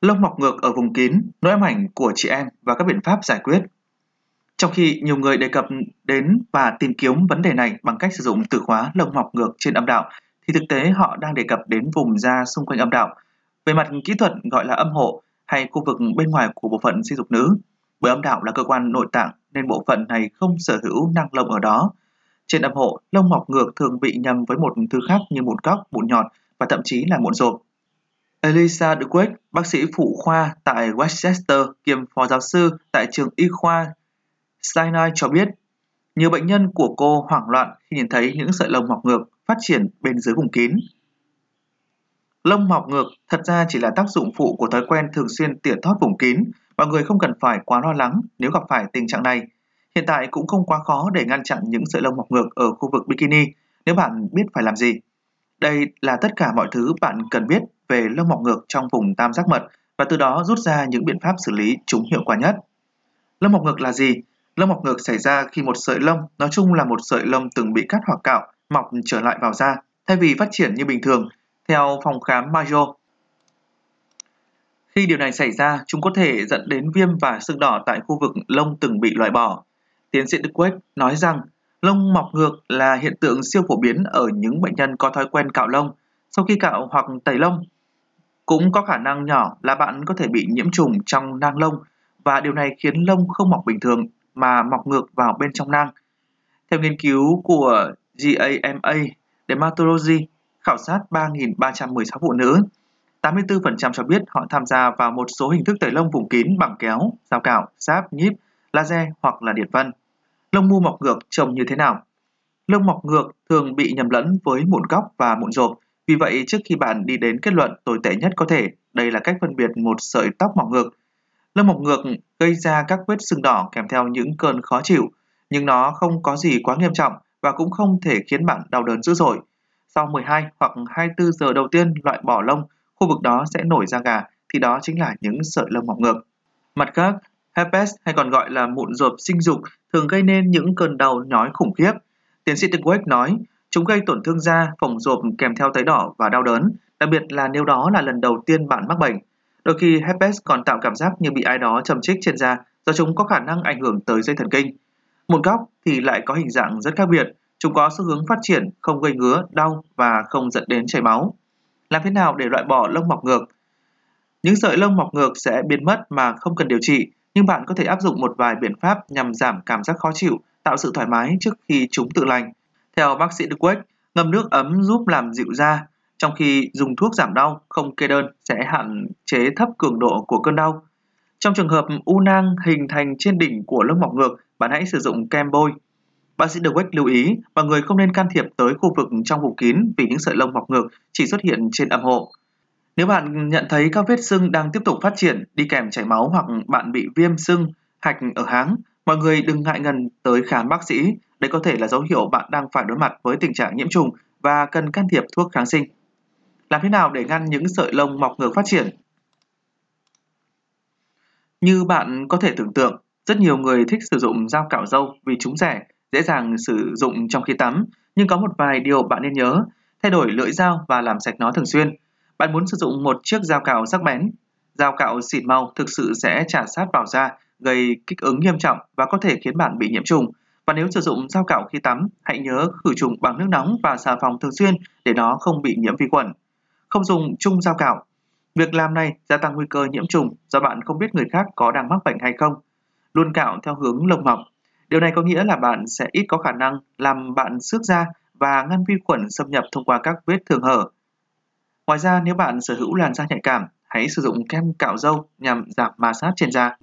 Lông mọc ngược ở vùng kín, nỗi ám ảnh của chị em và các biện pháp giải quyết. Trong khi nhiều người đề cập đến và tìm kiếm vấn đề này bằng cách sử dụng từ khóa lông mọc ngược trên âm đạo, thì thực tế họ đang đề cập đến vùng da xung quanh âm đạo. Về mặt kỹ thuật gọi là âm hộ hay khu vực bên ngoài của bộ phận sinh dục nữ. Bởi âm đạo là cơ quan nội tạng nên bộ phận này không sở hữu năng lông ở đó. Trên âm hộ, lông mọc ngược thường bị nhầm với một thứ khác như mụn cóc, mụn nhọt và thậm chí là mụn rộp. Elisa Dweck, bác sĩ phụ khoa tại Westchester kiêm phó giáo sư tại trường y khoa Sinai cho biết, nhiều bệnh nhân của cô hoảng loạn khi nhìn thấy những sợi lông mọc ngược phát triển bên dưới vùng kín. Lông mọc ngược thật ra chỉ là tác dụng phụ của thói quen thường xuyên tỉa thoát vùng kín, mọi người không cần phải quá lo lắng nếu gặp phải tình trạng này. Hiện tại cũng không quá khó để ngăn chặn những sợi lông mọc ngược ở khu vực bikini nếu bạn biết phải làm gì. Đây là tất cả mọi thứ bạn cần biết về lông mọc ngược trong vùng tam giác mật và từ đó rút ra những biện pháp xử lý chúng hiệu quả nhất. Lông mọc ngược là gì? Lông mọc ngược xảy ra khi một sợi lông, nói chung là một sợi lông từng bị cắt hoặc cạo, mọc trở lại vào da, thay vì phát triển như bình thường, theo phòng khám Mayo. Khi điều này xảy ra, chúng có thể dẫn đến viêm và sưng đỏ tại khu vực lông từng bị loại bỏ. Tiến sĩ Duquesne nói rằng lông mọc ngược là hiện tượng siêu phổ biến ở những bệnh nhân có thói quen cạo lông. Sau khi cạo hoặc tẩy lông, cũng có khả năng nhỏ là bạn có thể bị nhiễm trùng trong nang lông và điều này khiến lông không mọc bình thường mà mọc ngược vào bên trong nang. Theo nghiên cứu của GAMA Dermatology khảo sát 3.316 phụ nữ, 84% cho biết họ tham gia vào một số hình thức tẩy lông vùng kín bằng kéo, dao cạo, sáp, nhíp, laser hoặc là điện vân. Lông mu mọc ngược trông như thế nào? Lông mọc ngược thường bị nhầm lẫn với mụn góc và mụn rộp. Vì vậy, trước khi bạn đi đến kết luận tồi tệ nhất có thể, đây là cách phân biệt một sợi tóc mọc ngược. Lông mọc ngược gây ra các vết sưng đỏ kèm theo những cơn khó chịu, nhưng nó không có gì quá nghiêm trọng và cũng không thể khiến bạn đau đớn dữ dội. Sau 12 hoặc 24 giờ đầu tiên loại bỏ lông, khu vực đó sẽ nổi da gà, thì đó chính là những sợi lông mọc ngược. Mặt khác, herpes hay còn gọi là mụn rộp sinh dục thường gây nên những cơn đau nhói khủng khiếp. Tiến sĩ Tinkwek nói, chúng gây tổn thương da, phồng rộp kèm theo tấy đỏ và đau đớn, đặc biệt là nếu đó là lần đầu tiên bạn mắc bệnh. Đôi khi herpes còn tạo cảm giác như bị ai đó châm chích trên da do chúng có khả năng ảnh hưởng tới dây thần kinh. Mụn góc thì lại có hình dạng rất khác biệt, chúng có xu hướng phát triển, không gây ngứa, đau và không dẫn đến chảy máu. Làm thế nào để loại bỏ lông mọc ngược? Những sợi lông mọc ngược sẽ biến mất mà không cần điều trị, nhưng bạn có thể áp dụng một vài biện pháp nhằm giảm cảm giác khó chịu, tạo sự thoải mái trước khi chúng tự lành. Theo bác sĩ Duquesne, ngâm nước ấm giúp làm dịu da, trong khi dùng thuốc giảm đau không kê đơn sẽ hạn chế thấp cường độ của cơn đau. Trong trường hợp u nang hình thành trên đỉnh của lông mọc ngược, bạn hãy sử dụng kem bôi. Bác sĩ Dweck lưu ý, mọi người không nên can thiệp tới khu vực trong vùng kín vì những sợi lông mọc ngược chỉ xuất hiện trên âm hộ. Nếu bạn nhận thấy các vết sưng đang tiếp tục phát triển đi kèm chảy máu hoặc bạn bị viêm sưng, hạch ở háng, mọi người đừng ngại ngần tới khám bác sĩ. Đây có thể là dấu hiệu bạn đang phải đối mặt với tình trạng nhiễm trùng và cần can thiệp thuốc kháng sinh. Làm thế nào để ngăn những sợi lông mọc ngược phát triển? Như bạn có thể tưởng tượng, rất nhiều người thích sử dụng dao cạo râu vì chúng rẻ, dễ dàng sử dụng trong khi tắm, nhưng có một vài điều bạn nên nhớ, thay đổi lưỡi dao và làm sạch nó thường xuyên. Bạn muốn sử dụng một chiếc dao cạo sắc bén. Dao cạo xịt màu thực sự sẽ trả sát vào da, gây kích ứng nghiêm trọng và có thể khiến bạn bị nhiễm trùng. Và nếu sử dụng dao cạo khi tắm, hãy nhớ khử trùng bằng nước nóng và xà phòng thường xuyên để nó không bị nhiễm vi khuẩn. Không dùng chung dao cạo. Việc làm này gia tăng nguy cơ nhiễm trùng do bạn không biết người khác có đang mắc bệnh hay không. Luôn cạo theo hướng lông mọc. Điều này có nghĩa là bạn sẽ ít có khả năng làm bạn xước da và ngăn vi khuẩn xâm nhập thông qua các vết thương hở Ngoài ra, nếu bạn sở hữu làn da nhạy cảm, hãy sử dụng kem cạo râu nhằm giảm ma sát trên da.